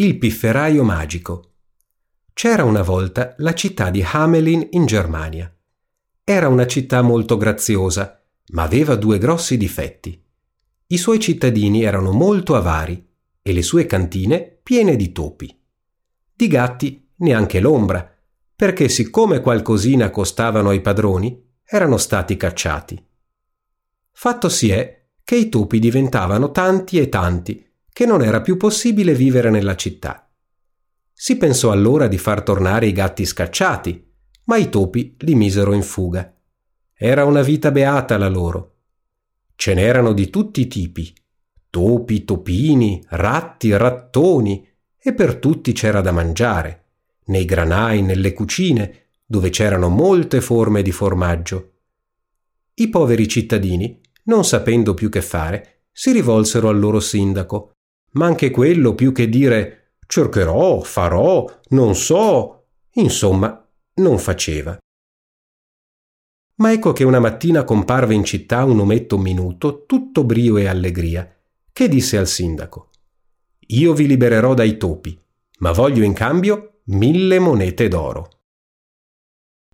Il pifferaio magico. C'era una volta la città di Hamelin in Germania. Era una città molto graziosa, ma aveva due grossi difetti. I suoi cittadini erano molto avari e le sue cantine piene di topi. Di gatti neanche l'ombra, perché siccome qualcosina costavano ai padroni, erano stati cacciati. Fatto si è che i topi diventavano tanti e tanti che non era più possibile vivere nella città. Si pensò allora di far tornare i gatti scacciati, ma i topi li misero in fuga. Era una vita beata la loro. Ce n'erano di tutti i tipi, topi, topini, ratti, rattoni, e per tutti c'era da mangiare, nei granai, nelle cucine, dove c'erano molte forme di formaggio. I poveri cittadini, non sapendo più che fare, si rivolsero al loro sindaco, ma anche quello più che dire cercherò, farò, non so, insomma, non faceva. Ma ecco che una mattina comparve in città un ometto minuto, tutto brio e allegria, che disse al sindaco Io vi libererò dai topi, ma voglio in cambio mille monete d'oro.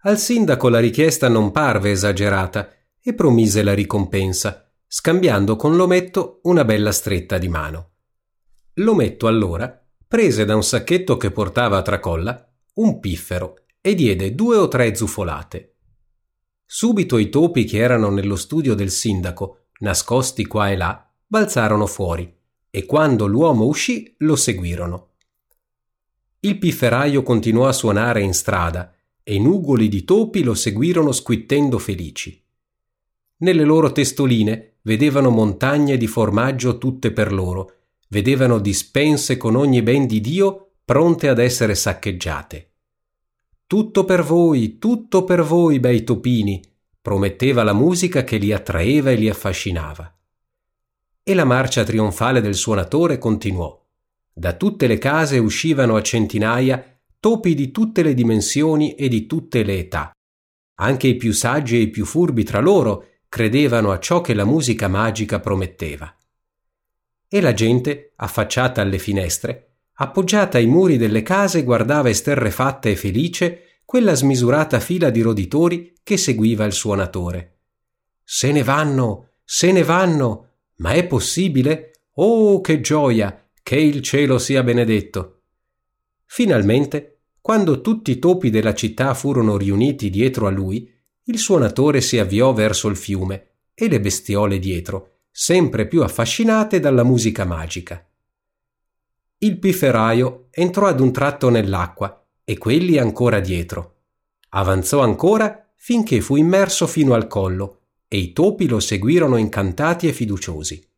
Al sindaco la richiesta non parve esagerata e promise la ricompensa, scambiando con l'ometto una bella stretta di mano. L'ometto allora prese da un sacchetto che portava a tracolla un piffero e diede due o tre zufolate. Subito i topi che erano nello studio del sindaco, nascosti qua e là, balzarono fuori e quando l'uomo uscì lo seguirono. Il pifferaio continuò a suonare in strada e nugoli di topi lo seguirono squittendo felici. Nelle loro testoline vedevano montagne di formaggio tutte per loro vedevano dispense con ogni ben di Dio pronte ad essere saccheggiate. Tutto per voi, tutto per voi, bei topini, prometteva la musica che li attraeva e li affascinava. E la marcia trionfale del suonatore continuò. Da tutte le case uscivano a centinaia topi di tutte le dimensioni e di tutte le età. Anche i più saggi e i più furbi tra loro credevano a ciò che la musica magica prometteva e la gente, affacciata alle finestre, appoggiata ai muri delle case, guardava esterrefatta e felice quella smisurata fila di roditori che seguiva il suonatore. Se ne vanno, se ne vanno. Ma è possibile? Oh, che gioia! Che il cielo sia benedetto! Finalmente, quando tutti i topi della città furono riuniti dietro a lui, il suonatore si avviò verso il fiume e le bestiole dietro, sempre più affascinate dalla musica magica. Il pifferaio entrò ad un tratto nell'acqua e quelli ancora dietro. Avanzò ancora finché fu immerso fino al collo e i topi lo seguirono incantati e fiduciosi.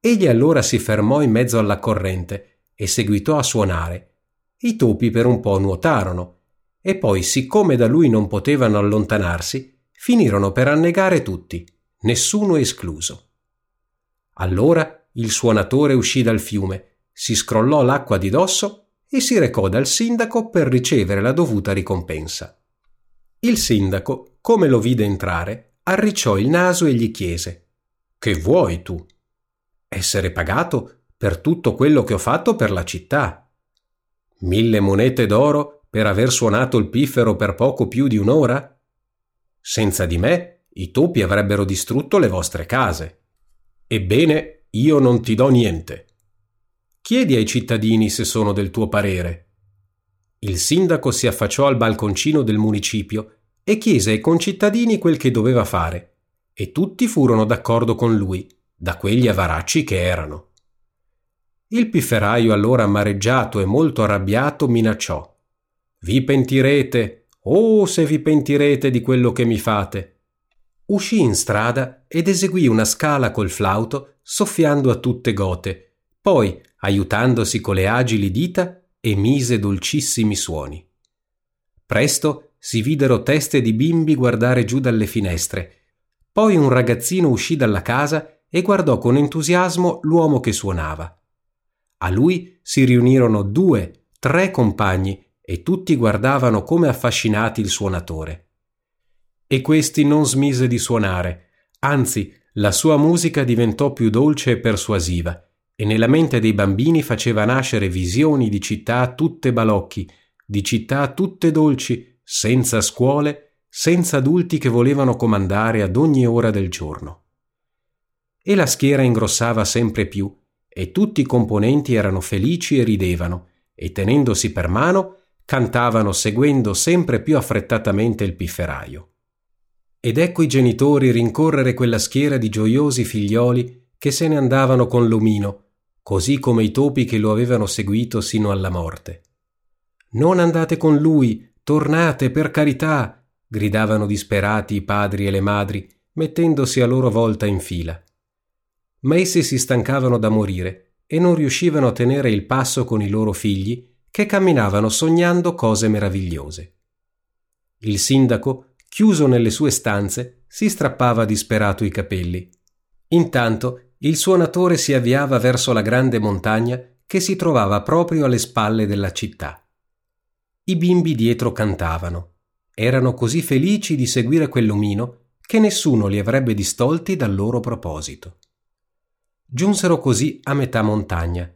Egli allora si fermò in mezzo alla corrente e seguitò a suonare. I topi per un po' nuotarono e poi, siccome da lui non potevano allontanarsi, finirono per annegare tutti nessuno escluso. Allora il suonatore uscì dal fiume, si scrollò l'acqua di dosso e si recò dal sindaco per ricevere la dovuta ricompensa. Il sindaco, come lo vide entrare, arricciò il naso e gli chiese Che vuoi tu? Essere pagato per tutto quello che ho fatto per la città. Mille monete d'oro per aver suonato il piffero per poco più di un'ora? Senza di me i topi avrebbero distrutto le vostre case. Ebbene, io non ti do niente. Chiedi ai cittadini se sono del tuo parere. Il sindaco si affacciò al balconcino del municipio e chiese ai concittadini quel che doveva fare, e tutti furono d'accordo con lui, da quegli avaracci che erano. Il pifferaio allora amareggiato e molto arrabbiato minacciò. Vi pentirete, oh se vi pentirete di quello che mi fate uscì in strada ed eseguì una scala col flauto soffiando a tutte gote, poi, aiutandosi con le agili dita, emise dolcissimi suoni. Presto si videro teste di bimbi guardare giù dalle finestre. Poi un ragazzino uscì dalla casa e guardò con entusiasmo l'uomo che suonava. A lui si riunirono due, tre compagni e tutti guardavano come affascinati il suonatore e questi non smise di suonare, anzi la sua musica diventò più dolce e persuasiva, e nella mente dei bambini faceva nascere visioni di città tutte balocchi, di città tutte dolci, senza scuole, senza adulti che volevano comandare ad ogni ora del giorno. E la schiera ingrossava sempre più, e tutti i componenti erano felici e ridevano, e tenendosi per mano cantavano seguendo sempre più affrettatamente il pifferaio. Ed ecco i genitori rincorrere quella schiera di gioiosi figlioli che se ne andavano con l'omino, così come i topi che lo avevano seguito sino alla morte. Non andate con lui, tornate per carità, gridavano disperati i padri e le madri, mettendosi a loro volta in fila. Ma essi si stancavano da morire e non riuscivano a tenere il passo con i loro figli, che camminavano sognando cose meravigliose. Il sindaco, chiuso nelle sue stanze, si strappava disperato i capelli. Intanto il suonatore si avviava verso la grande montagna che si trovava proprio alle spalle della città. I bimbi dietro cantavano. Erano così felici di seguire quell'omino che nessuno li avrebbe distolti dal loro proposito. Giunsero così a metà montagna.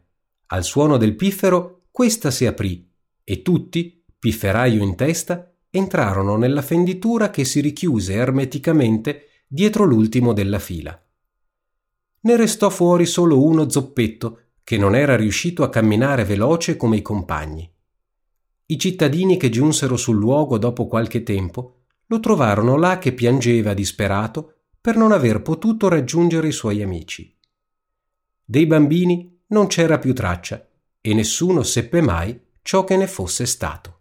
Al suono del piffero questa si aprì e tutti, pifferaio in testa, entrarono nella fenditura che si richiuse ermeticamente dietro l'ultimo della fila ne restò fuori solo uno zoppetto, che non era riuscito a camminare veloce come i compagni. I cittadini che giunsero sul luogo dopo qualche tempo lo trovarono là che piangeva disperato per non aver potuto raggiungere i suoi amici. Dei bambini non c'era più traccia e nessuno seppe mai ciò che ne fosse stato.